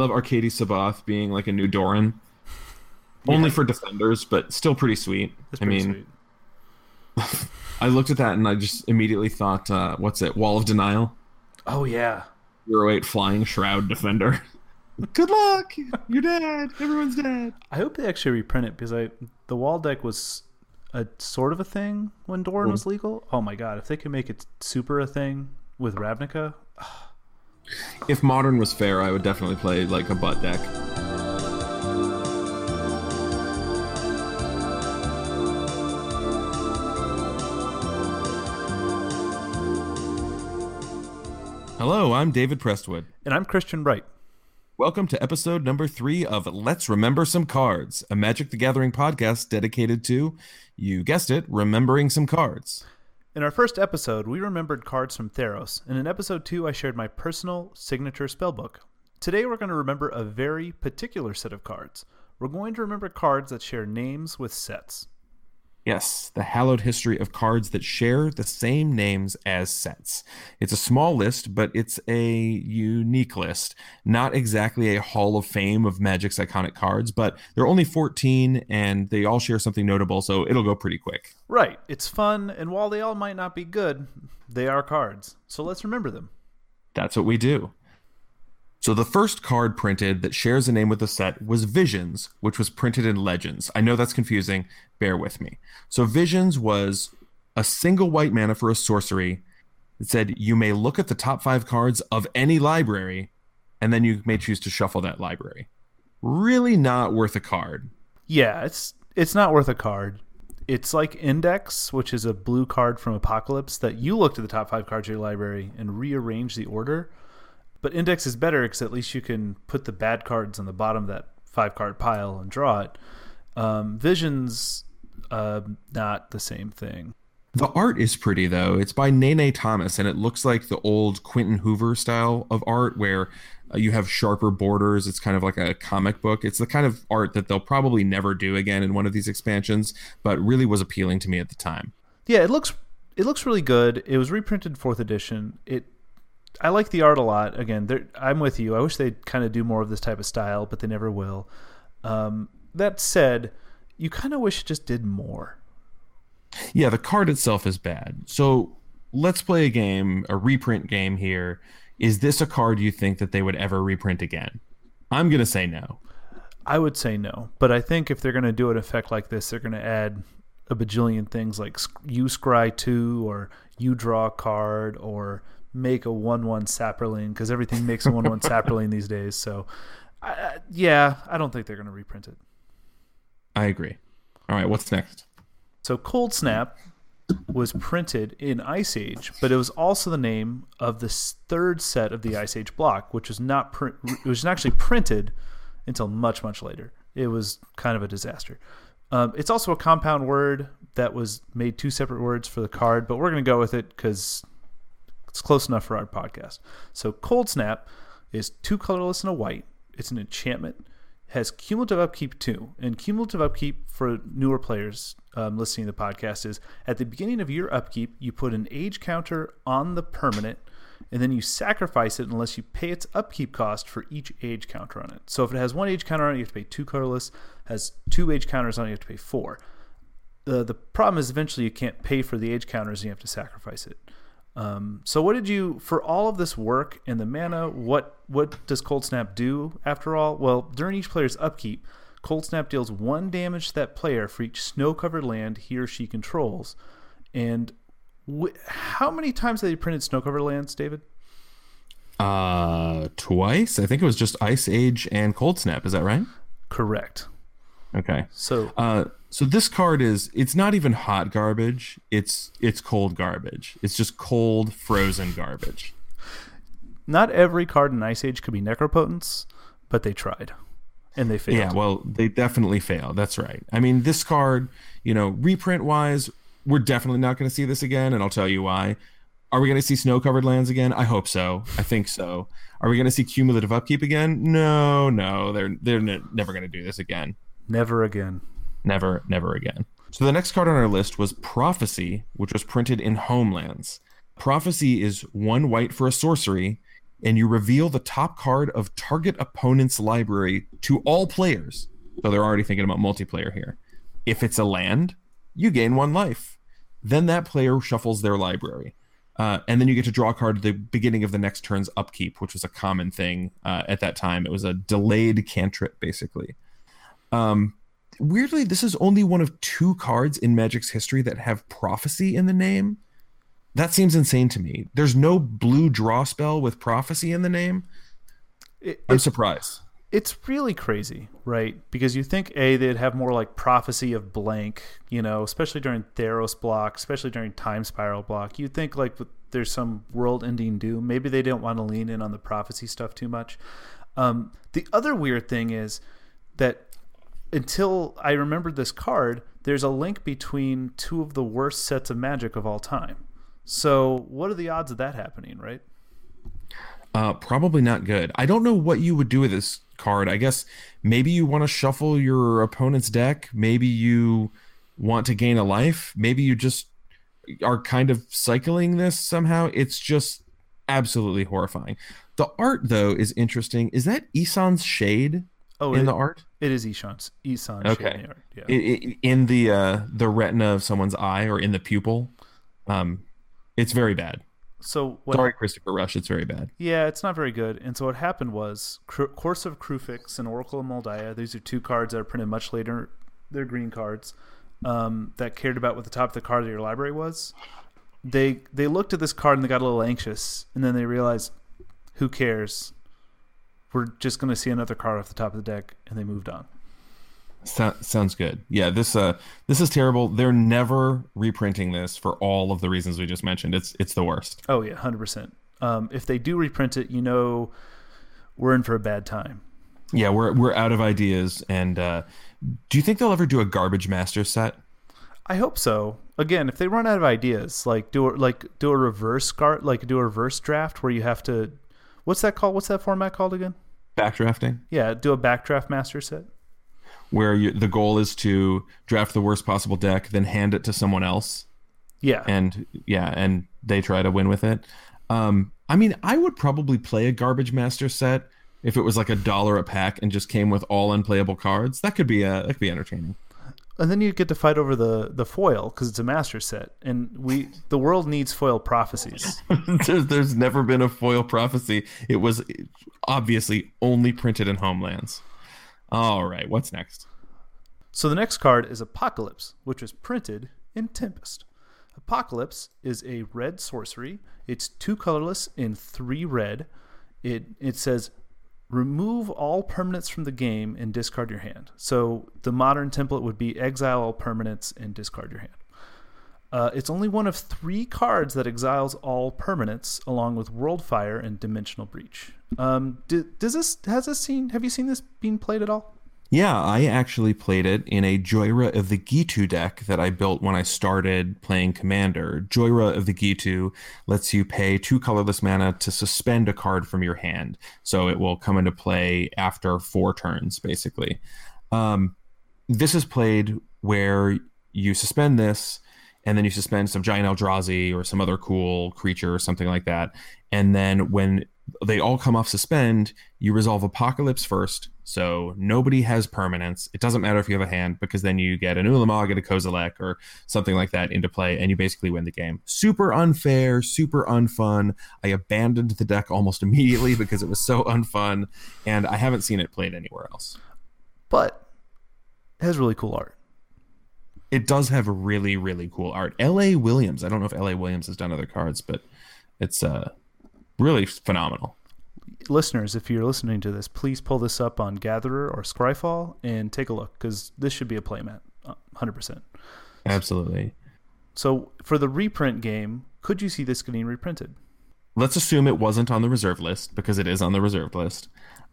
love Arcades Sabboth being like a new Doran. Only Yeah. for defenders, but still pretty sweet. That's I pretty mean, sweet. I looked at that and I just immediately thought, uh, what's it? Wall of Denial? Oh yeah. Zero eight flying shroud defender. Good luck. You're dead. Everyone's dead. I hope they actually reprint it because I the wall deck was a sort of a thing when Doran was legal. Oh my god, if they could make it super a thing with Ravnica, If modern was fair, I would definitely play like a butt deck. Hello, I'm David Prestwood. and I'm Christian Wright. Welcome to episode number three of Let's Remember Some Cards, a Magic the Gathering podcast dedicated to, you guessed it, remembering some cards. In our first episode, we remembered cards from Theros, and in episode two, I shared my personal signature spellbook. Today, we're going to remember a very particular set of cards. We're going to remember cards that share names with sets. Yes, the hallowed history of cards that share the same names as sets. It's a small list, but it's a unique list. Not exactly a hall of fame of Magic's iconic cards, but there are only 14 and they all share something notable, so it'll go pretty quick. Right, it's fun, and while they all might not be good, they are cards. So let's remember them. That's what we do. So the first card printed that shares a name with the set was Visions, which was printed in Legends. I know that's confusing. Bear with me. So Visions was a single white mana for a sorcery. It said you may look at the top five cards of any library, and then you may choose to shuffle that library. Really not worth a card. Yeah, it's it's not worth a card. It's like Index, which is a blue card from Apocalypse that you looked at the top five cards of your library and rearrange the order. But Index is better because at least you can put the bad cards on the bottom of that five card pile and draw it. Um, Visions, uh, not the same thing. The art is pretty though. It's by Nene Thomas, and it looks like the old Quinton Hoover style of art, where uh, you have sharper borders. It's kind of like a comic book. It's the kind of art that they'll probably never do again in one of these expansions, but really was appealing to me at the time. Yeah, it looks it looks really good. It was reprinted fourth edition. It I like the art a lot. Again, I'm with you. I wish they'd kind of do more of this type of style, but they never will. Um, that said, you kind of wish it just did more. Yeah, the card itself is bad. So let's play a game, a reprint game here. Is this a card you think that they would ever reprint again? I'm gonna say no. I would say no, but I think if they're going to do an effect like this, they're going to add a bajillion things like you scry two or you draw a card or make a one one saproling because everything makes a one one sapperling these days. So, I yeah, I don't think they're going to reprint it. I agree. All right, what's next? So Cold Snap was printed in Ice Age, but it was also the name of the third set of the Ice Age block, which was not print. It was actually printed until much much later. It was kind of a disaster. Um, it's also a compound word that was made two separate words for the card, but we're going to go with it because it's close enough for our podcast. So Cold Snap is two colorless and a white. It's an enchantment. Has cumulative upkeep two, and cumulative upkeep for newer players um, listening to the podcast is at the beginning of your upkeep, you put an age counter on the permanent, and then you sacrifice it unless you pay its upkeep cost for each age counter on it. So if it has one age counter on it, you have to pay two colorless. Has two age counters on it, you have to pay four. The the problem is eventually you can't pay for the age counters, and you have to sacrifice it. Um, so what did you for all of this work and the mana? What what does Cold Snap do after all? Well, during each player's upkeep, Cold Snap deals one damage to that player for each snow-covered land he or she controls. And wh- how many times have they printed snow-covered lands, David? Uh, twice. I think it was just Ice Age and Cold Snap. Is that right? Correct. Okay. So Uh, so this card is it's not even hot garbage. It's it's cold garbage. It's just cold frozen garbage. not every card in Ice Age could be Necropotence, but they tried, and they failed. Yeah, well, they definitely failed. That's right. I mean, this card, you know, reprint wise, we're definitely not going to see this again, and I'll tell you why. Are we going to see snow covered lands again? I hope so. I think so. Are we going to see cumulative upkeep again? No, no. They're they're ne- never going to do this again. Never again. Never, never again. So the next card on our list was Prophecy, which was printed in Homelands. Prophecy is one white for a sorcery. and you reveal the top card of target opponent's library to all players. So they're already thinking about multiplayer here. If it's a land, you gain one life. Then that player shuffles their library. Uh, and then you get to draw a card at the beginning of the next turn's upkeep, which was a common thing uh, at that time. It was a delayed cantrip, basically. Um, weirdly, this is only one of two cards in Magic's history that have prophecy in the name. That seems insane to me. There's no blue draw spell with prophecy in the name. It, I'm surprised. it's really crazy, right? Because you think a they'd have more like prophecy of blank, you know, especially during Theros block, especially during Time Spiral block. You'd think like there's some world-ending doom. Maybe they didn't want to lean in on the prophecy stuff too much. Um, the other weird thing is that until I remembered this card, there's a link between two of the worst sets of Magic of all time. So, what are the odds of that happening, right? Uh, probably not good. I don't know what you would do with this card. I guess maybe you want to shuffle your opponent's deck. Maybe you want to gain a life. Maybe you just are kind of cycling this somehow. It's just absolutely horrifying. The art, though, is interesting. Is that Ishan's shade Oh, in it, the art? it is Ishan's Isan. Okay. in the art, Yeah. I- I- in the uh, the retina of someone's eye or in the pupil. Um, it's very bad. so what? Sorry, Christopher Rush. It's very bad. Yeah, it's not very good. And so what happened was Cru- Courser of Kruphix and Oracle of Mul Daya. These are two cards that are printed much later. They're green cards um, that cared about what the top of the card of your library was. They they looked at this card and they got a little anxious, and then they realized, who cares? We're just going to see another card off the top of the deck, and they moved on. So- sounds good. Yeah, this uh this is terrible. They're never reprinting this for all of the reasons we just mentioned. It's it's the worst. Oh yeah, hundred percent. Um, if they do reprint it, you know, we're in for a bad time. Yeah, we're we're out of ideas. And uh, do you think they'll ever do a garbage master set? I hope so. Again, if they run out of ideas, like do a, like do a reverse guard, like do a reverse draft where you have to, what's that called? What's that format called again? Backdrafting, Yeah, do a backdraft master set. where you, the goal is to draft the worst possible deck, then hand it to someone else, Yeah, and yeah, and they try to win with it. Um, I mean, I would probably play a garbage master set if it was like a dollar a pack and just came with all unplayable cards. That could be uh, that could be entertaining. And then you get to fight over the the foil because it's a master set, and we the world needs foil prophecies. there's, there's never been a foil prophecy. It was obviously only printed in homelands. All right, what's next? So the next card is Apocalypse, which was printed in Tempest. Apocalypse is a red sorcery. It's two colorless in three red. It it says remove all permanents from the game and discard your hand. So the modern template would be exile all permanents and discard your hand. Uh, it's only one of three cards that exiles all permanents, along with Worldfire and Dimensional Breach. Um, d- does this has this seen? Have you seen this being played at all? Yeah, I actually played it in a Jhoira of the Ghitu deck that I built when I started playing Commander. Jhoira of the Ghitu lets you pay two colorless mana to suspend a card from your hand. So it will come into play after four turns, basically. Um, this is played where you suspend this, and then you suspend some giant Eldrazi or some other cool creature or something like that. And then when they all come off suspend, you resolve Apocalypse first. So nobody has permanence. It doesn't matter if you have a hand because then you get an Ulamog, get a Kozilek, or something like that into play, and you basically win the game. Super unfair, super unfun. I abandoned the deck almost immediately because it was so unfun, and I haven't seen it played anywhere else. But it has really cool art. It does have really, really cool art. L.A. Williams. I don't know if L.A. Williams has done other cards, but it's uh, really phenomenal. listeners, if you're listening to this, please pull this up on Gatherer or Scryfall and take a look because this should be a playmat, uh, hundred percent. Absolutely. So for the reprint game, could you see this getting reprinted? Let's assume it wasn't on the reserve list because it is on the reserve list.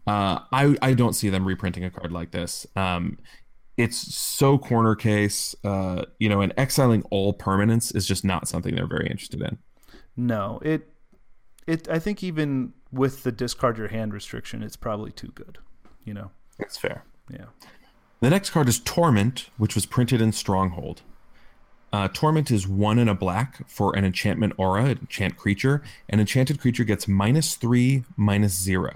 Uh, I I don't see them reprinting a card like this. Um, it's so corner case, uh, you know, and exiling all permanents is just not something they're very interested in. No, it, it. I think even with the discard your hand restriction, it's probably too good. You know, That's fair. yeah. The next card is Torment, which was printed in Stronghold. Uh, Torment is one in a black for an enchantment aura, enchant creature. An enchanted creature gets minus three, minus zero.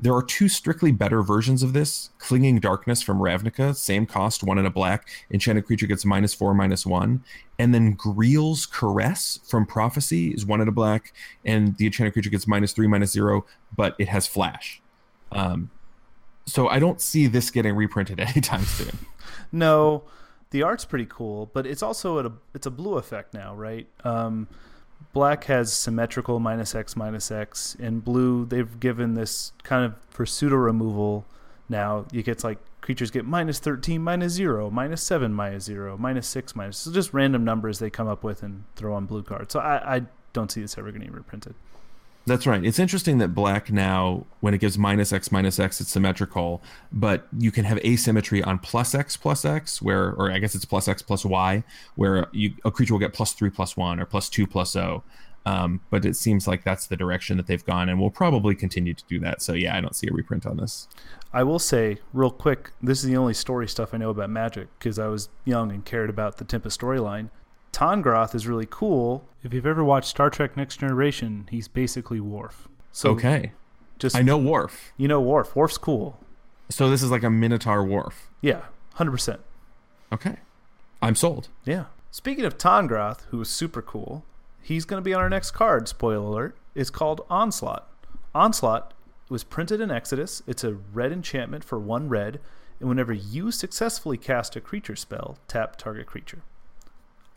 There are two strictly better versions of this Clinging Darkness from Ravnica, same cost, one in a black. Enchanted creature gets minus four, minus one. And then Greel's Caress from Prophecy is one in a black, and the enchanted creature gets minus three, minus zero, but it has flash. Um, so I don't see this getting reprinted anytime soon. No, the art's pretty cool, but it's also a it's a blue effect now, right? Um, black has symmetrical minus x minus x, and blue they've given this kind of for pseudo removal. Now you get like creatures get minus thirteen, minus zero, minus seven, minus zero, minus six, minus so just random numbers they come up with and throw on blue cards. So I, I don't see this ever getting reprinted. That's right. It's interesting that black now, when it gives minus x minus x, it's symmetrical, but you can have asymmetry on plus x plus x, where, or I guess it's plus x plus y, where you, a creature will get plus three plus one or plus two plus o. Um, but it seems like that's the direction that they've gone, and we'll probably continue to do that. So yeah, I don't see a reprint on this. I will say real quick, this is the only story stuff I know about Magic because I was young and cared about the Tempest storyline. Tahngarth is really cool. If you've ever watched Star Trek Next Generation, he's basically Worf. So okay, just I know Worf. You know Worf. Worf's cool. So this is like a Minotaur Worf. Yeah, hundred percent. Okay, I'm sold. Yeah. Speaking of Tahngarth, who is super cool, he's going to be on our next card. Spoiler alert! It's called Onslaught. Onslaught was printed in Exodus. It's a red enchantment for one red, and whenever you successfully cast a creature spell, tap target creature.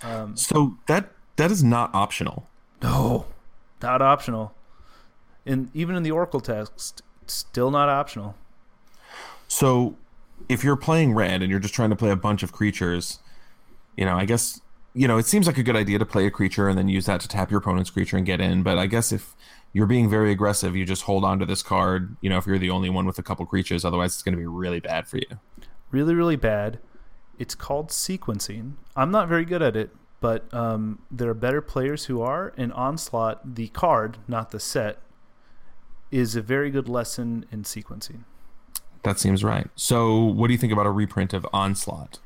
Um, so that that is not optional. No, not optional. And even in the Oracle text, still not optional. So, if you're playing red and you're just trying to play a bunch of creatures, you know, I guess you know it seems like a good idea to play a creature and then use that to tap your opponent's creature and get in. But I guess if you're being very aggressive, you just hold on to this card. You know, if you're the only one with a couple creatures, otherwise it's going to be really bad for you. Really, really bad. It's called sequencing. I'm not very good at it, but um, there are better players who are. And Onslaught, the card, not the set, is a very good lesson in sequencing. That seems right. So, what do you think about a reprint of Onslaught?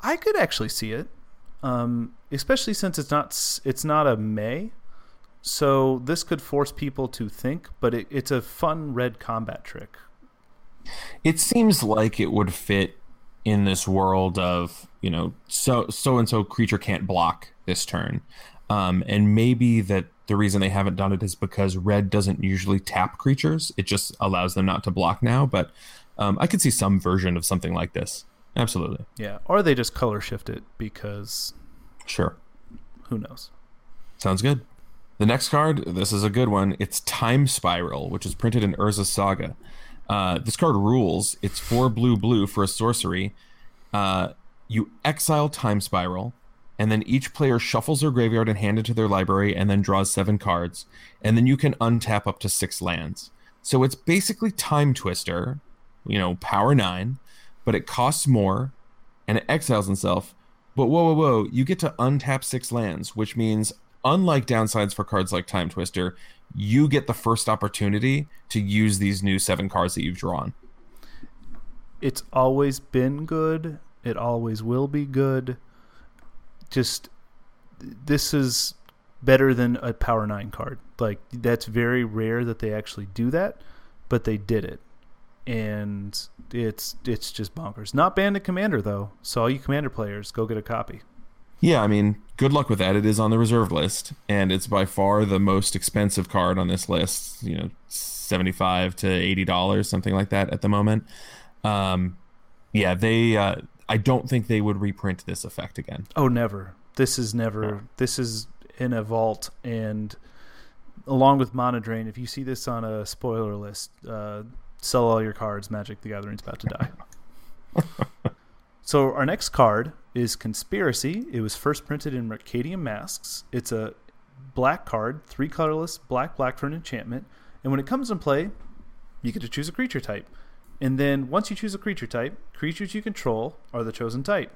I could actually see it, um, especially since it's not it's not a May. So this could force people to think, but it, it's a fun red combat trick. It seems like it would fit in this world of you know so so and so creature can't block this turn. Um, and maybe that the reason they haven't done it is because red doesn't usually tap creatures. It just allows them not to block now but um, i could see some version of something like this. Absolutely. Yeah or they just color shift it because sure. who knows? Sounds good. The next card this is a good one. It's time spiral which is printed in urza's saga uh, this card rules. It's four blue blue for a sorcery. Uh, you exile Time Spiral, and then each player shuffles their graveyard and hand it to their library, and then draws seven cards. And then you can untap up to six lands. So it's basically Timetwister, you know, power nine, but it costs more, and it exiles itself. But whoa, whoa, whoa! You get to untap six lands, which means unlike downsides for cards like Timetwister, you get the first opportunity to use these new seven cards that you've drawn. It's always been good. It always will be good. Just this is better than a power 9 card. Like that's very rare that they actually do that, but they did it. And it's it's just bonkers. Not Bandit Commander though. So all you commander players, go get a copy. Yeah, I mean, good luck with that. It is on the reserve list, and it's by far the most expensive card on this list. You know, seventy-five to eighty dollars, something like that, at the moment. Um, yeah, they. Uh, I don't think they would reprint this effect again. Oh, never. This is never. This is in a vault, and along with Mana Drain, if you see this on a spoiler list, uh, sell all your cards. Magic: The Gathering's about to die. so our next card is Conspiracy. It was first printed in Mercadian Masks. It's a black card, three colorless, black, black for an enchantment. And when it comes in play, you get to choose a creature type. And then once you choose a creature type, creatures you control are the chosen type.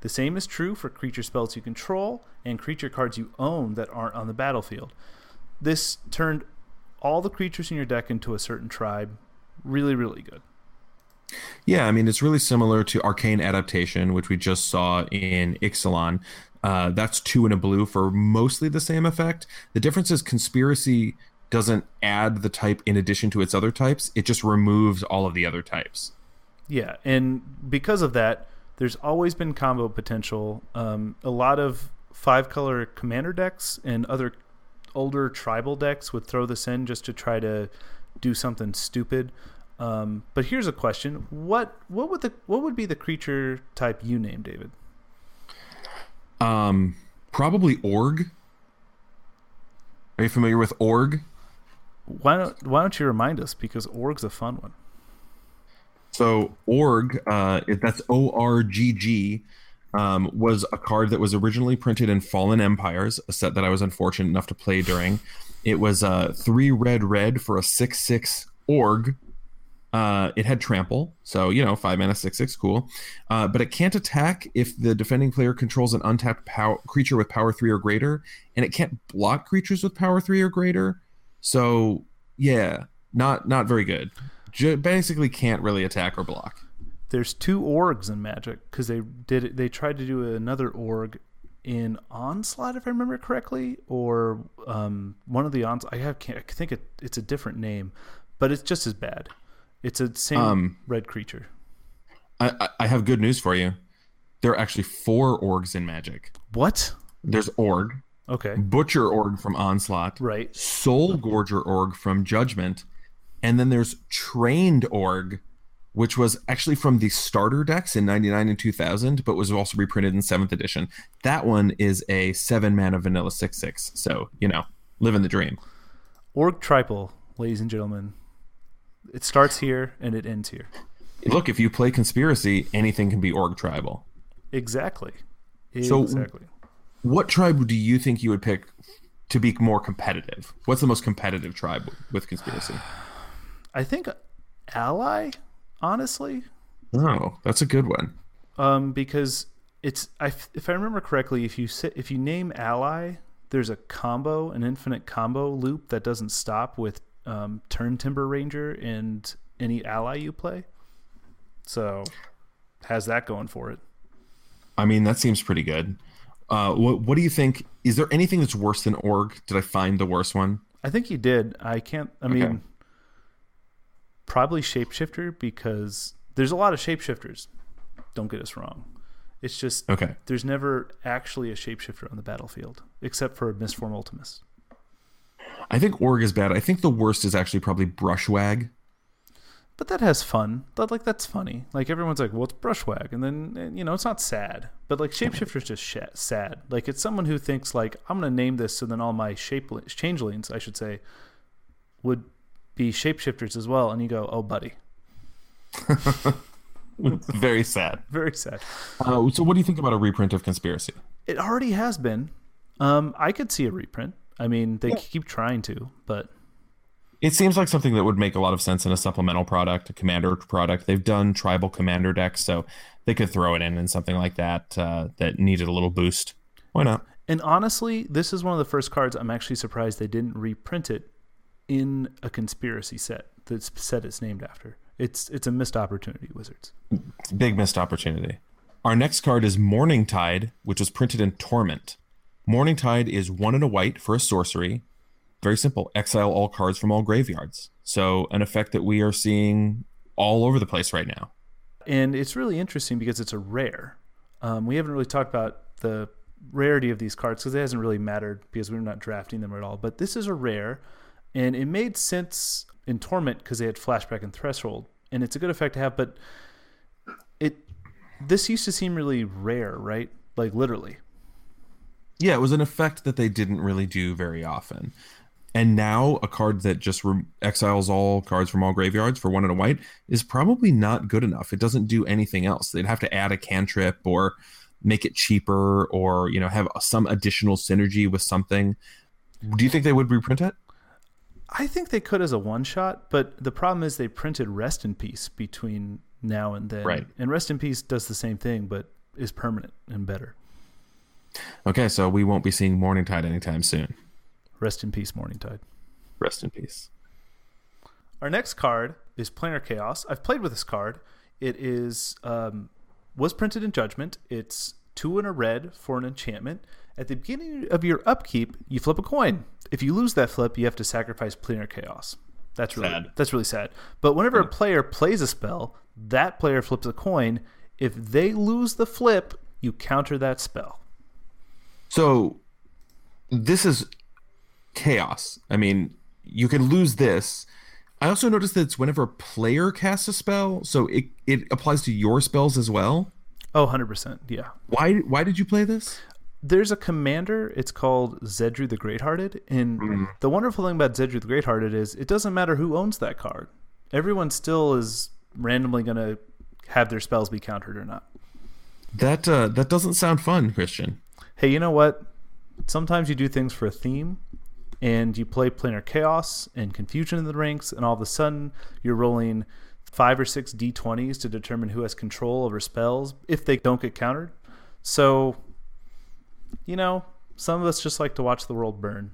The same is true for creature spells you control and creature cards you own that aren't on the battlefield. This turned all the creatures in your deck into a certain tribe. Really, really good. Yeah, I mean, it's really similar to Arcane Adaptation, which we just saw in Ixalan. Uh, that's two and a blue for mostly the same effect. The difference is Conspiracy doesn't add the type in addition to its other types, it just removes all of the other types. Yeah, and because of that, there's always been combo potential. Um, a lot of five color commander decks and other older tribal decks would throw this in just to try to do something stupid. Um, but here's a question: what what would the what would be the creature type you name, David? Um, probably Orgg. Are you familiar with Orgg? Why don't Why don't you remind us? Because Orgg's a fun one. So Orgg, uh, that's O R G G, um, was a card that was originally printed in Fallen Empires, a set that I was unfortunate enough to play during. It was uh, three red red for a six six Orgg uh, it had trample, so you know five mana six six cool, uh, but it can't attack if the defending player controls an untapped creature with power three or greater, and it can't block creatures with power three or greater. So yeah, not not very good. J- basically, can't really attack or block. There's two Orggs in Magic because they did it, they tried to do another Orgg in Onslaught, if I remember correctly, or um, one of the ons. I have I think it, it's a different name, but it's just as bad. It's a same um, red creature. I, I have good news for you. There are actually four Orggs in Magic. What? There's Orgg. Okay. Butcher Orgg from Onslaught. Right. Soulgorger Orgg from Judgment. And then there's Trained Orgg, which was actually from the starter decks in 99 and 2000, but was also reprinted in 7th edition. That one is a 7 mana vanilla 6 6. So, you know, living the dream. Orgg Triple, ladies and gentlemen. It starts here and it ends here. Look, if you play conspiracy, anything can be Orgg tribal. Exactly. So exactly. What tribe do you think you would pick to be more competitive? What's the most competitive tribe with conspiracy? I think ally, honestly. Oh, that's a good one. Um, because it's I, if I remember correctly, if you sit, if you name ally, there's a combo, an infinite combo loop that doesn't stop with um, Turntimber Ranger and any ally you play. So has that going for it. I mean, that seems pretty good. Uh, what What do you think? Is there anything that's worse than Orgg? Did I find the worst one? I think you did. I can't. I okay. mean, probably Shapeshifter because there's a lot of shapeshifters. Don't get us wrong. It's just okay. There's never actually a shapeshifter on the battlefield except for Mistform Ultimus. I think Orgg is bad. I think the worst is actually probably Brushwagg. But that has fun. That like that's funny. Like everyone's like, "Well, it's Brushwagg," and then you know it's not sad. But like Shapeshifter's just sh- sad. Like it's someone who thinks like, "I'm gonna name this," so then all my shape changelings, I should say, would be shapeshifters as well. And you go, "Oh, buddy." Very sad. Very sad. Uh, so, what do you think about a reprint of Conspiracy? It already has been. Um, I could see a reprint. I mean, they yeah. keep trying to, but it seems like something that would make a lot of sense in a supplemental product, a commander product. They've done tribal commander decks, so they could throw it in in something like that uh, that needed a little boost. Why not? And honestly, this is one of the first cards I'm actually surprised they didn't reprint it in a conspiracy set that's set it's named after. It's it's a missed opportunity, Wizards. Big missed opportunity. Our next card is Morningtide, which was printed in Torment. Morningtide is one and a white for a sorcery. Very simple. Exile all cards from all graveyards. So an effect that we are seeing all over the place right now. And it's really interesting because it's a rare. Um, we haven't really talked about the rarity of these cards because it hasn't really mattered because we're not drafting them at all. But this is a rare, and it made sense in Torment because they had Flashback and Threshold, and it's a good effect to have. But it this used to seem really rare, right? Like literally. Yeah, it was an effect that they didn't really do very often. And now a card that just re- exiles all cards from all graveyards for one and a white is probably not good enough. It doesn't do anything else. They'd have to add a cantrip or make it cheaper or you know have some additional synergy with something. Do you think they would reprint it? I think they could as a one shot, but the problem is they printed Rest in Peace between now and then. Right. And Rest in Peace does the same thing, but is permanent and better. Okay, so we won't be seeing Morningtide anytime soon. Rest in peace, Morningtide. Rest in peace. Our next card is Planar Chaos. I've played with this card. It is um, was printed in Judgment. It's two in a red for an enchantment. At the beginning of your upkeep, you flip a coin. If you lose that flip, you have to sacrifice Planar Chaos. That's really Sad. that's really sad. But whenever a player plays a spell, that player flips a coin. If they lose the flip, you counter that spell. So this is chaos. I mean, you can lose this. I also noticed that it's whenever a player casts a spell, so it, it applies to your spells as well. Oh, 100%. Yeah. Why why did you play this? There's a commander. It's called Zedruu the Greathearted. And the wonderful thing about Zedruu the Greathearted is it doesn't matter who owns that card. Everyone still is randomly going to have their spells be countered or not. That uh, that doesn't sound fun, Christian. Hey, you know what? Sometimes you do things for a theme and you play planar chaos and confusion in the ranks, and all of a sudden you're rolling five or six d20s to determine who has control over spells if they don't get countered. So, you know, some of us just like to watch the world burn,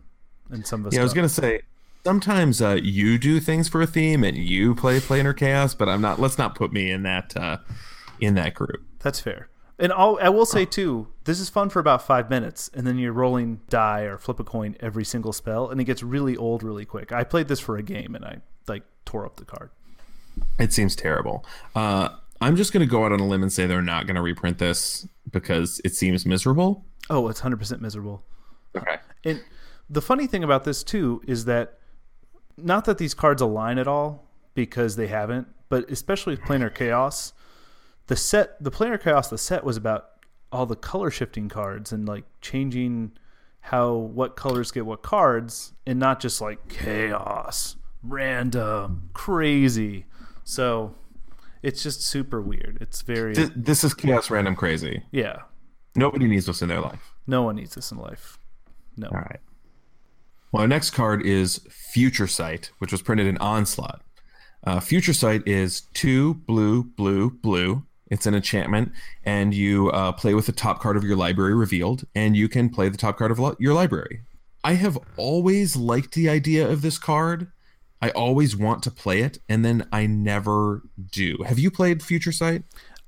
and some of us. Yeah, I was gonna say sometimes uh, you do things for a theme and you play planar chaos, but I'm not. Let's not put me in that uh, in that group. That's fair. And I'll, I will say too, this is fun for about five minutes, and then you're rolling die or flip a coin every single spell, and it gets really old really quick. I played this for a game, and I like tore up the card. It seems terrible. Uh, I'm just gonna go out on a limb and say they're not gonna reprint this because it seems miserable. Oh, it's hundred percent miserable. Okay. And the funny thing about this too is that not that these cards align at all because they haven't, but especially with planar chaos, the set, the planar chaos, the set was about all the color shifting cards and like changing how what colors get what cards, and not just like chaos, random, crazy. So it's just super weird. It's very Th- this is chaos random crazy. yeah. Nobody needs this in their life. No one needs this in life. No. All right. Well, our next card is Future Sight, which was printed in Onslaught. Uh, Future Sight is two blue, blue, blue. It's an enchantment, and you uh, play with the top card of your library revealed, and you can play the top card of li- your library. I have always liked the idea of this card. I always want to play it, and then I never do. Have you played Future Sight?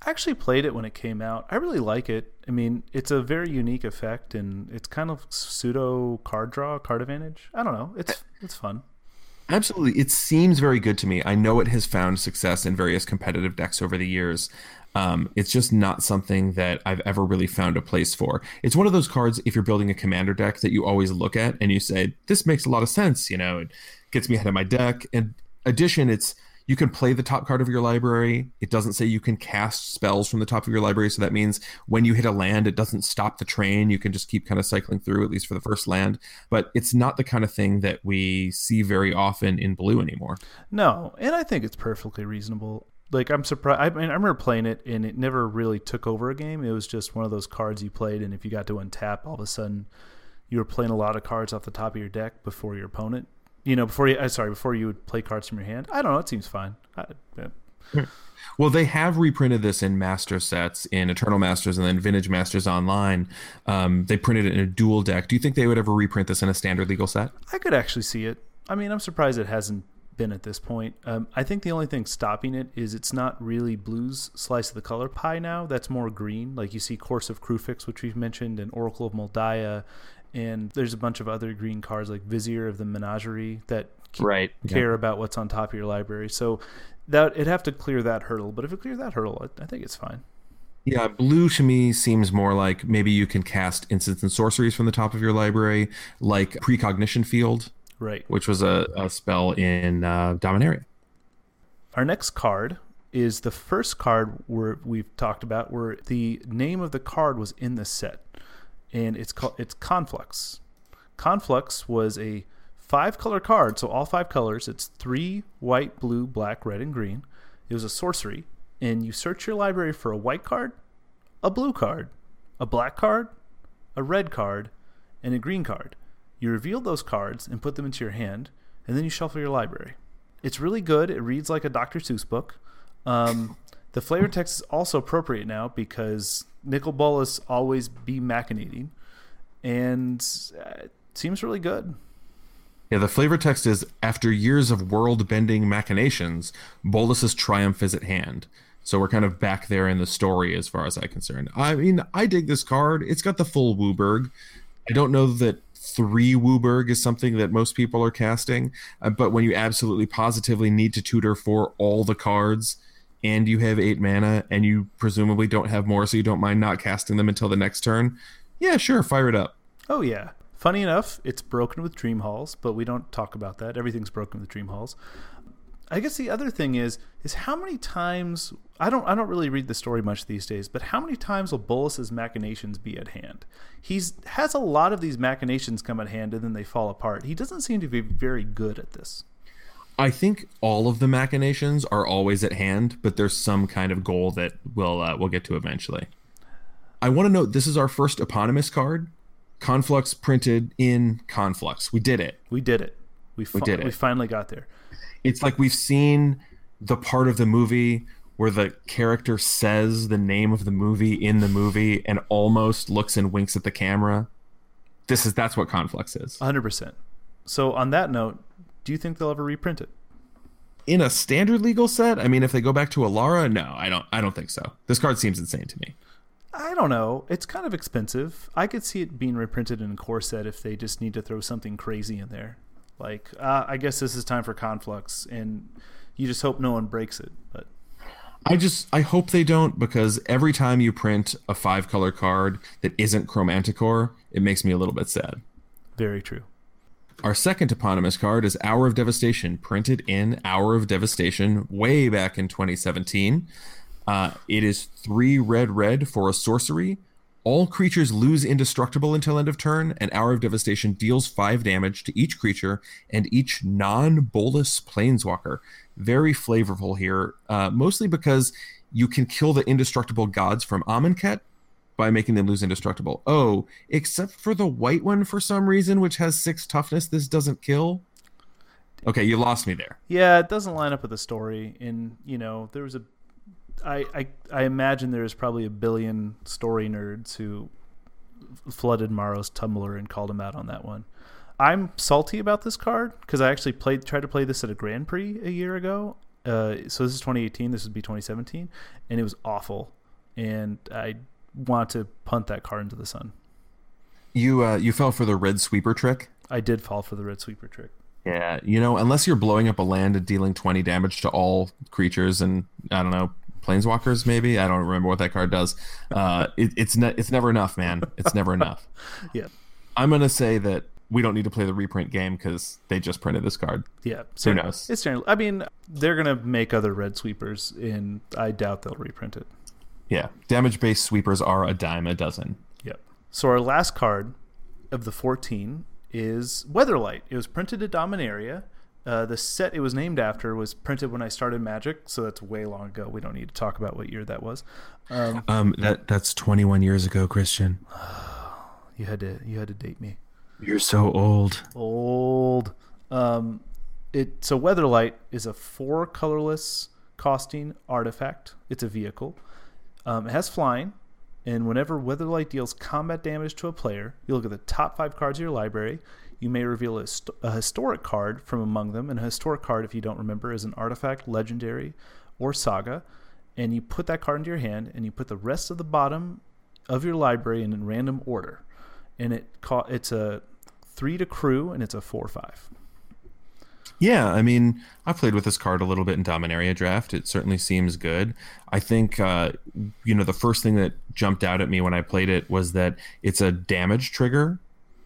I actually played it when it came out. I really like it. I mean, it's a very unique effect, and it's kind of pseudo card draw, card advantage. I don't know. It's it's fun. Absolutely. It seems very good to me. I know it has found success in various competitive decks over the years. Um, it's just not something that I've ever really found a place for. It's one of those cards, if you're building a commander deck, that you always look at and you say, this makes a lot of sense. You know, it gets me ahead of my deck. In addition, it's you can play the top card of your library. It doesn't say you can cast spells from the top of your library. So that means when you hit a land, it doesn't stop the train. You can just keep kind of cycling through, at least for the first land. But it's not the kind of thing that we see very often in blue anymore. No, and I think it's perfectly reasonable. Like I'm surprised. I mean, I remember playing it, and it never really took over a game. It was just one of those cards you played, and if you got to untap, all of a sudden you were playing a lot of cards off the top of your deck before your opponent. You know, before you, uh, sorry, before you would play cards from your hand. I don't know. It seems fine. I, yeah. Well, they have reprinted this in master sets, in Eternal Masters, and then Vintage Masters Online. Um, they printed it in a dual deck. Do you think they would ever reprint this in a standard legal set? I could actually see it. I mean, I'm surprised it hasn't been at this point. Um, I think the only thing stopping it is it's not really blues slice of the color pie now. That's more green. Like you see Courser of Kruphix, which we've mentioned, and Oracle of Mul Daya, and there's a bunch of other green cards like Vizier of the Menagerie that keep- Right. care about what's on top of your library. So that it'd have to clear that hurdle. But if it clears that hurdle, I, I think it's fine. Yeah, blue to me seems more like maybe you can cast instants and sorceries from the top of your library, like Precognition Field, Right. which was a, a spell in uh, Dominaria. Our next card is the first card where we've talked about where the name of the card was in the set, and it's called it's Conflux. Conflux was a five color card, so all five colors. It's three white, blue, black, red, and green. It was a sorcery, and you search your library for a white card, a blue card, a black card, a red card, and a green card. You reveal those cards and put them into your hand, and then you shuffle your library. It's really good. It reads like a Dr. Seuss book. Um, the flavor text is also appropriate now because Nicol Bolas always be machinating, and uh, it seems really good. Yeah, the flavor text is after years of world bending machinations, Bolas's triumph is at hand. So we're kind of back there in the story as far as I'm concerned. I mean, I dig this card. It's got the full WUBRG. I don't know that three WUBRG is something that most people are casting, uh, but when you absolutely positively need to tutor for all the cards and you have eight mana and you presumably don't have more, so you don't mind not casting them until the next turn, yeah, sure, fire it up. Oh yeah. Funny enough, it's broken with Dream Halls, but we don't talk about that. Everything's broken with Dream Halls. I guess the other thing is is how many times I don't I don't really read the story much these days, but how many times will Bolas's machinations be at hand? He's has a lot of these machinations come at hand and then they fall apart. He doesn't seem to be very good at this. I think all of the machinations are always at hand, but there's some kind of goal that we'll uh, we'll get to eventually. I want to note this is our first eponymous card, Conflux printed in Conflux. We did it. We did it. We, fi- We did it. We finally got there. It's like we've seen the part of the movie where the character says the name of the movie in the movie and almost looks and winks at the camera. This is that's what Conflux is. 100%. So on that note, do you think they'll ever reprint it? In a standard legal set, I mean if they go back to Alara, no, I don't I don't think so. This card seems insane to me. I don't know. It's kind of expensive. I could see it being reprinted in a core set if they just need to throw something crazy in there. Like, uh, I guess this is time for Conflux, and you just hope no one breaks it. But I just I hope they don't because every time you print a five color card that isn't Chromanticore, it makes me a little bit sad. very true. Our second eponymous card is Hour of Devastation, printed in Hour of Devastation way back in 2017. Uh, it is three red red for a sorcery. All creatures lose indestructible until end of turn, and Hour of Devastation deals five damage to each creature and each non Bolas planeswalker. Very flavorful here, uh, mostly because you can kill the indestructible gods from Amonkhet by making them lose indestructible. Oh, except for the white one for some reason, which has six toughness, this doesn't kill. Okay, you lost me there. Yeah, it doesn't line up with the story. And you know, there was a, I I, I imagine there's probably a billion story nerds who flooded Maro's Tumblr and called him out on that one. I'm salty about this card because I actually played tried to play this at a Grand Prix a year ago. Uh, so this is 2018. This would be 2017, and it was awful. And I want to punt that card into the sun. You uh, you fell for the red sweeper trick. I did fall for the red sweeper trick. Yeah, you know, unless you're blowing up a land and dealing 20 damage to all creatures and I don't know, planeswalkers maybe. I don't remember what that card does. Uh, it, it's ne- it's never enough, man. It's never enough. Yeah, I'm gonna say that we don't need to play the reprint game because they just printed this card. yeah. Who knows? It's generally, I mean, they're gonna make other red sweepers, and I doubt they'll reprint it. Yeah, damage based sweepers are a dime a dozen. Yep. So our last card of the 14 is Weatherlight. It was printed at Dominaria. Uh, the set it was named after was printed when I started Magic, so that's way long ago. We don't need to talk about what year that was. Um, Um, that that's 21 years ago, Christian. you had to you had to date me. You're so old. Old. Um, it so Weatherlight is a four colorless costing artifact. It's a vehicle. Um, it has flying, and whenever Weatherlight deals combat damage to a player, you look at the top five cards of your library. You may reveal a, hist- a historic card from among them, and a historic card, if you don't remember, is an artifact, legendary, or saga. And you put that card into your hand, and you put the rest of the bottom of your library in random order. And it ca- it's a three to crew, and it's a four or five. Yeah, I mean, I played with this card a little bit in Dominaria draft. It certainly seems good. I think, uh, you know, the first thing that jumped out at me when I played it was that it's a damage trigger,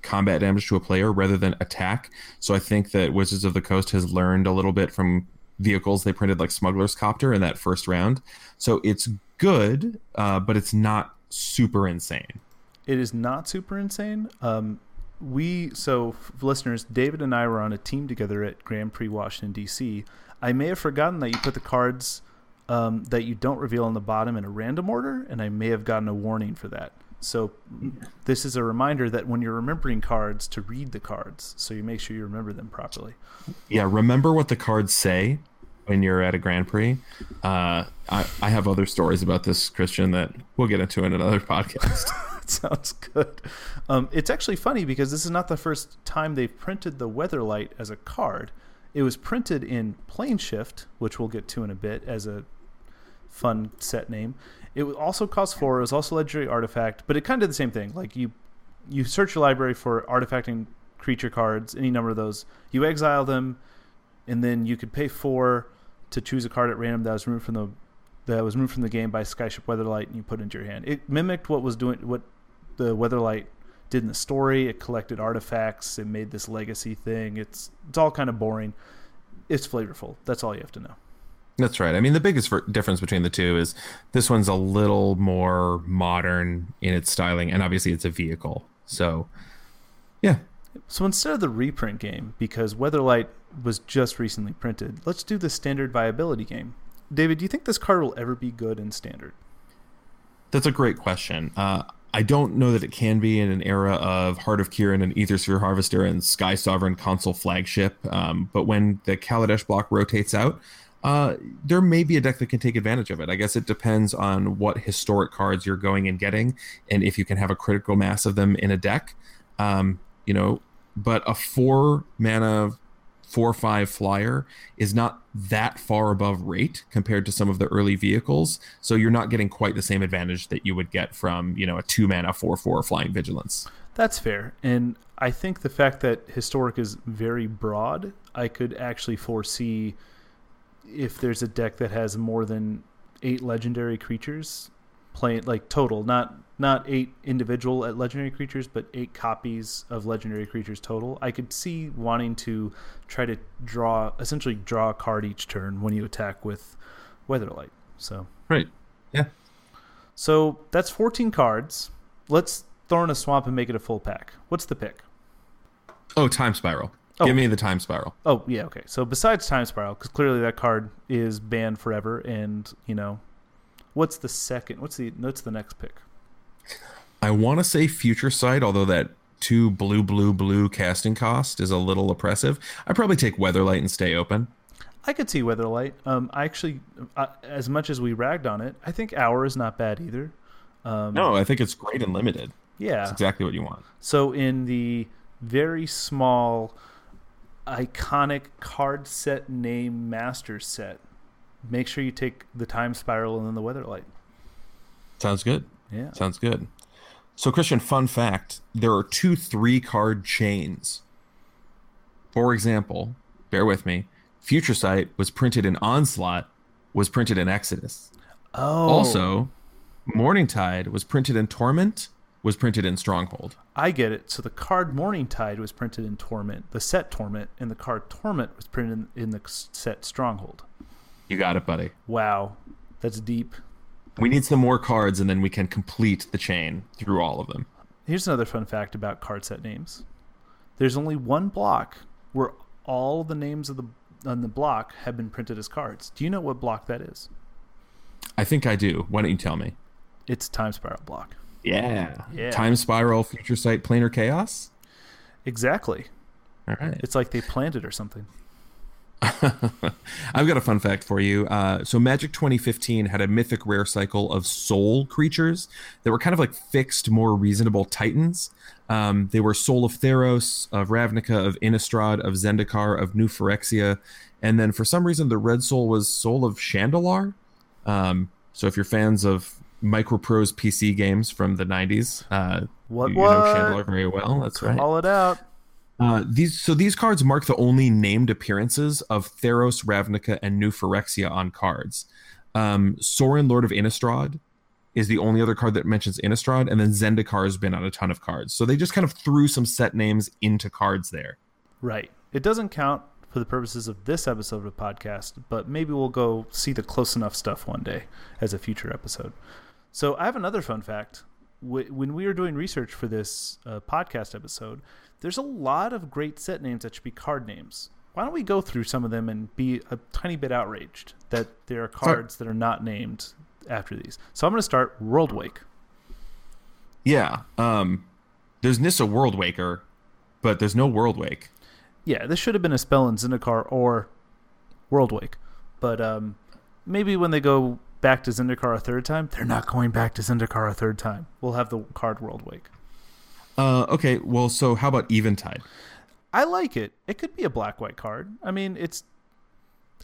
combat damage to a player rather than attack. So I think that Wizards of the Coast has learned a little bit from vehicles they printed like Smuggler's Copter in that first round. So it's good, uh, but it's not super insane. It is not super insane. Um, we so listeners, David and I were on a team together at Grand Prix Washington D.C. I may have forgotten that you put the cards um, that you don't reveal on the bottom in a random order, and I may have gotten a warning for that. So this is a reminder that when you're remembering cards, to read the cards, so you make sure you remember them properly. Yeah, remember what the cards say when you're at a Grand Prix. Uh, I, I have other stories about this, Christian, that we'll get into in another podcast. That sounds good. Um, it's actually funny because this is not the first time they've printed the Weatherlight as a card. It was printed in Planeshift, which we'll get to in a bit, as a fun set name. It also cost four. It was also legendary artifact, but it kind of did the same thing. Like you, you search your library for artifacting creature cards, any number of those. You exile them, and then you could pay four to choose a card at random that was removed from the that was removed from the game by Skyship Weatherlight, and you put it into your hand. It mimicked what was doing what the Weatherlight did in the story. It collected artifacts. It made this legacy thing. It's it's all kind of boring. It's flavorful. That's all you have to know. That's right. I mean, the biggest difference between the two is this one's a little more modern in its styling, and obviously it's a vehicle. So, yeah. So instead of the reprint game, because Weatherlight was just recently printed, let's do the standard viability game. David, do you think this card will ever be good in standard? That's a great question. Uh, I don't know that it can be in an era of Heart of Kiran and Aethersphere Harvester and Skysovereign Consul Flagship. Um, but when the Kaladesh block rotates out, uh, there may be a deck that can take advantage of it. I guess it depends on what historic cards you're going and getting, and if you can have a critical mass of them in a deck. Um, you know, but a four mana four five flyer is not that far above rate compared to some of the early vehicles. So you're not getting quite the same advantage that you would get from, you know, a two mana four four flying vigilance. That's fair. And I think the fact that historic is very broad, I could actually foresee if there's a deck that has more than eight legendary creatures playing like total, not not eight individual legendary creatures, but eight copies of legendary creatures total. I could see wanting to try to draw, essentially draw a card each turn when you attack with Weatherlight. So right, yeah. So that's 14 cards. Let's throw in a swamp and make it a full pack. What's the pick? Oh, time spiral. Oh. Give me the time spiral. Oh yeah, okay. So besides time spiral, because clearly that card is banned forever, and you know, what's the second? What's the what's the next pick? I want to say Future Sight, although that two blue, blue, blue casting cost is a little oppressive. I probably take Weatherlight and stay open. I could see Weatherlight. Um, I actually, uh, as much as we ragged on it, I think Hour is not bad either. Um, no, I think it's great and limited. Yeah, it's exactly what you want. So in the very small, iconic card set name master set, make sure you take the Time Spiral and then the Weatherlight. Sounds good. Yeah, sounds good. So, Christian, fun fact there are two three card chains. For example, bear with me, Future Sight was printed in Onslaught, was printed in Exodus. Oh. Also, Morningtide was printed in Torment, was printed in Stronghold. I get it. So the card Morningtide was printed in Torment, the set Torment, and the card Torment was printed in, in the set Stronghold. You got it, buddy. Wow. That's deep. We need some more cards, and then we can complete the chain through all of them. Here's another fun fact about card set names. There's only one block where all the names of the on the block have been printed as cards. Do you know what block that is? I think I do. Why don't you tell me? It's Time Spiral block. Yeah. Yeah. Time Spiral, Future Sight, Planar Chaos? Exactly. All right. It's like they planned it or something. I've got a fun fact for you. Uh, so, Magic 2015 had a mythic rare cycle of soul creatures that were kind of like fixed, more reasonable titans. Um, they were Soul of Theros, of Ravnica, of Innistrad, of Zendikar, of New Phyrexia. And then for some reason, the red soul was Soul of Shandalar. Um, so, if you're fans of Microprose PC games from the 90s, uh, what, you, what? know Shandalar very well. That's Call right. Call it out. Uh, these so these cards mark the only named appearances of Theros, Ravnica, and New Phyrexia on cards. Um, Lord of Innistrad, is the only other card that mentions Innistrad, and then Zendikar has been on a ton of cards. So they just kind of threw some set names into cards there. Right. It doesn't count for the purposes of this episode of the podcast, but maybe we'll go see the close enough stuff one day as a future episode. So I have another fun fact. When we were doing research for this uh, podcast episode, there's a lot of great set names that should be card names. Why don't we go through some of them and be a tiny bit outraged that there are cards that are not named after these? So I'm going to start Worldwake. Yeah. Um, there's Nissa Worldwaker, but there's no Worldwake. Yeah, this should have been a spell in Zendikar or Worldwake. But um, maybe when they go back to Zendikar a third time, they're not going back to Zendikar a third time. We'll have the card Worldwake. Uh, okay, well, so how about Eventide? I like it. It could be a black white card. I mean, it's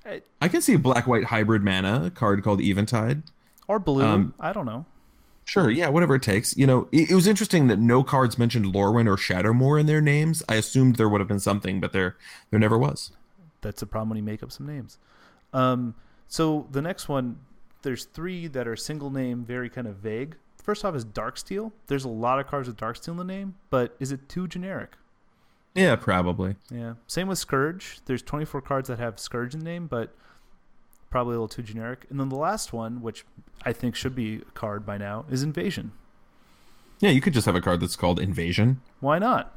I- I can see a black white hybrid mana card called Eventide. or blue. Um, I don't know. Sure, yeah, whatever it takes. You know, it, it was interesting that no cards mentioned Lorwyn or Shadowmoor in their names. I assumed there would have been something, but there there never was. That's a problem when you make up some names. Um, so the next one, there's three that are single name, very kind of vague. First off is Darksteel. There's a lot of cards with Darksteel in the name, but is it too generic? Yeah, probably. Yeah. Same with Scourge. There's 24 cards that have Scourge in the name, but probably a little too generic. And then the last one, which I think should be a card by now, is Invasion. Yeah, you could just have a card that's called Invasion. Why not?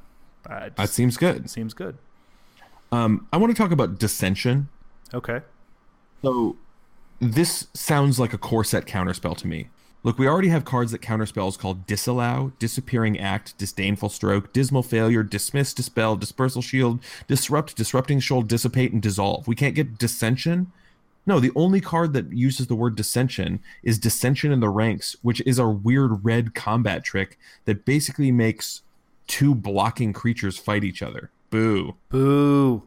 Uh, That seems good. seems good. Um, I want to talk about Dissension. Okay. So this sounds like a core set counterspell to me. Look, we already have cards that counterspells called Disallow, Disappearing Act, Disdainful Stroke, Dismal Failure, Dismiss, Dispel, Dispersal Shield, Disrupt, Disrupting Shoal, Dissipate, and Dissolve. We can't get Dissension? No, the only card that uses the word Dissension is Dissension in the Ranks, which is a weird red combat trick that basically makes two blocking creatures fight each other. Boo. Boo.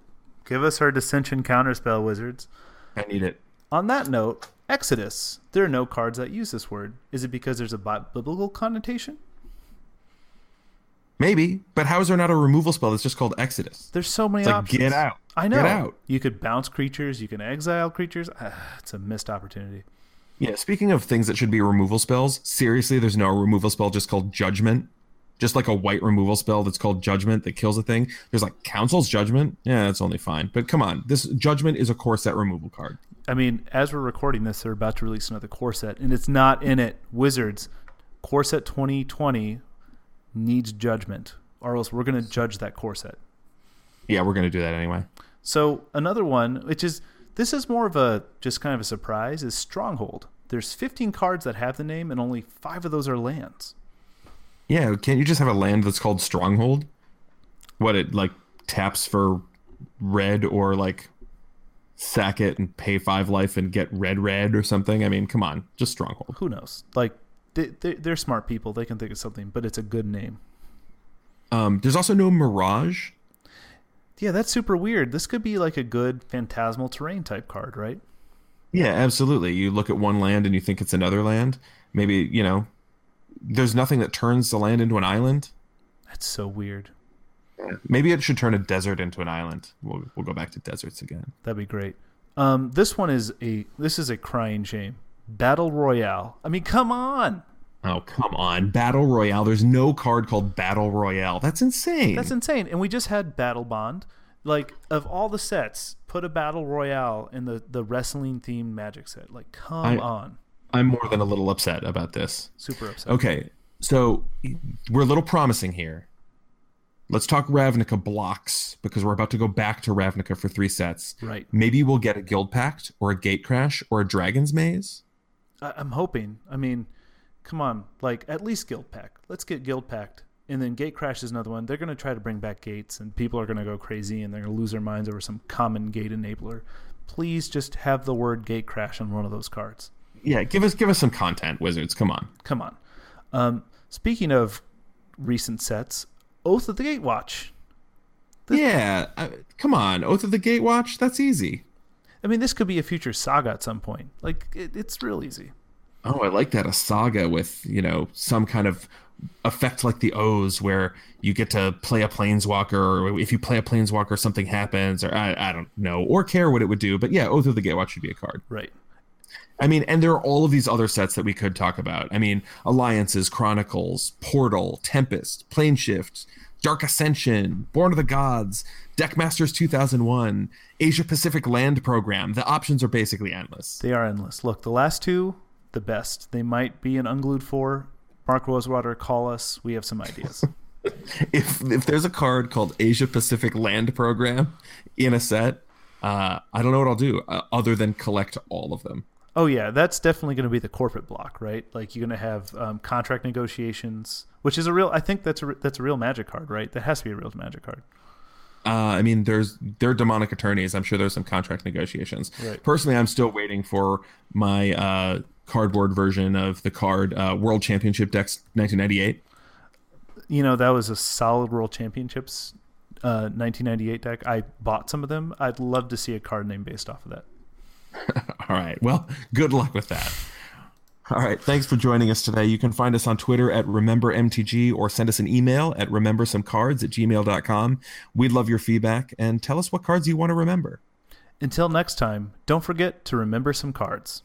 Give us our Dissension counterspell, wizards. I need it. On that note, Exodus. There are no cards that use this word. Is it because there's a biblical connotation? Maybe, but how is there not a removal spell that's just called Exodus? There's so many It's like, options. get out. I know. Get out. You could bounce creatures. You can exile creatures. Ah, it's a missed opportunity. Yeah, speaking of things that should be removal spells, seriously, there's no removal spell just called Judgment. Just like a white removal spell that's called Judgment that kills a thing. There's like Council's Judgment. Yeah, that's only fine. But come on, this Judgment is a core set removal card. I mean, as we're recording this, they're about to release another core set, and it's not in it. Wizards, core set 2020 needs judgment, or else we're going to judge that core set. Yeah, we're gonna do that anyway. So another one, which is this is more of a just kind of a surprise, is Stronghold. There's 15 cards that have the name, and only five of those are lands. Yeah, can't you just have a land that's called Stronghold? What it like taps for red or like sack it and pay five life and get red red or something? I mean, come on, just Stronghold. Who knows? Like they, they, they're smart people; they can think of something, but it's a good name. Um, there's also no Mirage. Yeah, that's super weird. This could be like a good phantasmal terrain type card, right? Yeah, absolutely. You look at one land and you think it's another land. Maybe, you know, there's nothing that turns the land into an island. That's so weird. Maybe it should turn a desert into an island. We'll, we'll go back to deserts again. That'd be great. Um, this one is a this is a crying shame. Battle Royale. I mean, come on. Oh, come on. Battle Royale. There's no card called Battle Royale. That's insane. That's insane. And we just had Battle Bond. Like of all the sets, put a Battle Royale in the the wrestling themed Magic set. Like, come I- on. I'm more than a little upset about this. Super upset. Okay, so we're a little promising here. Let's talk Ravnica blocks because we're about to go back to Ravnica for three sets. Right. Maybe we'll get a Guildpact or a Gatecrash or a Dragon's Maze. I, I'm hoping. I mean, come on. Like at least Guildpact. Let's get Guildpact. And then Gatecrash is another one. They're going to try to bring back gates, and people are going to go crazy, and they're going to lose their minds over some common gate enabler. Please just have the word Gatecrash on one of those cards. Yeah, give us give us some content, Wizards. Come on. Come on. Um, speaking of recent sets, Oath of the Gatewatch. Yeah, uh, come on. Oath of the Gatewatch. That's easy. I mean, this could be a future saga at some point. Like, it, it's real easy. Oh, I like that. A saga with, you know, some kind of effect like the O's where you get to play a planeswalker, or if you play a planeswalker, something happens, or I, I don't know, or care what it would do. But yeah, Oath of the Gatewatch should be a card. Right. I mean, and there are all of these other sets that we could talk about. I mean, Alliances, Chronicles, Portal, Tempest, Planeshift, Dark Ascension, Born of the Gods, Deckmasters 2001, Asia Pacific Land Program. The options are basically endless. They are endless. Look, the last two, the best. They might be an unglued four. Mark Rosewater, call us. We have some ideas. If if there's a card called Asia Pacific Land Program in a set, uh, I don't know what I'll do uh, other than collect all of them. Oh yeah, that's definitely going to be the corporate block, right? Like you're going to have um, contract negotiations, which is a real. I think that's a that's a real Magic card, right? That has to be a real Magic card. Uh, I mean, there's they're demonic attorneys. I'm sure there's some contract negotiations. Right. Personally, I'm still waiting for my uh, cardboard version of the card uh, World Championship decks 1998. You know, that was a solid World Championships uh, 1998 deck. I bought some of them. I'd love to see a card name based off of that. All right. Well, good luck with that. All right. Thanks for joining us today. You can find us on Twitter at RememberMTG or send us an email at remembersomecards at gmail.com. We'd love your feedback and tell us what cards you want to remember. Until next time, don't forget to remember some cards.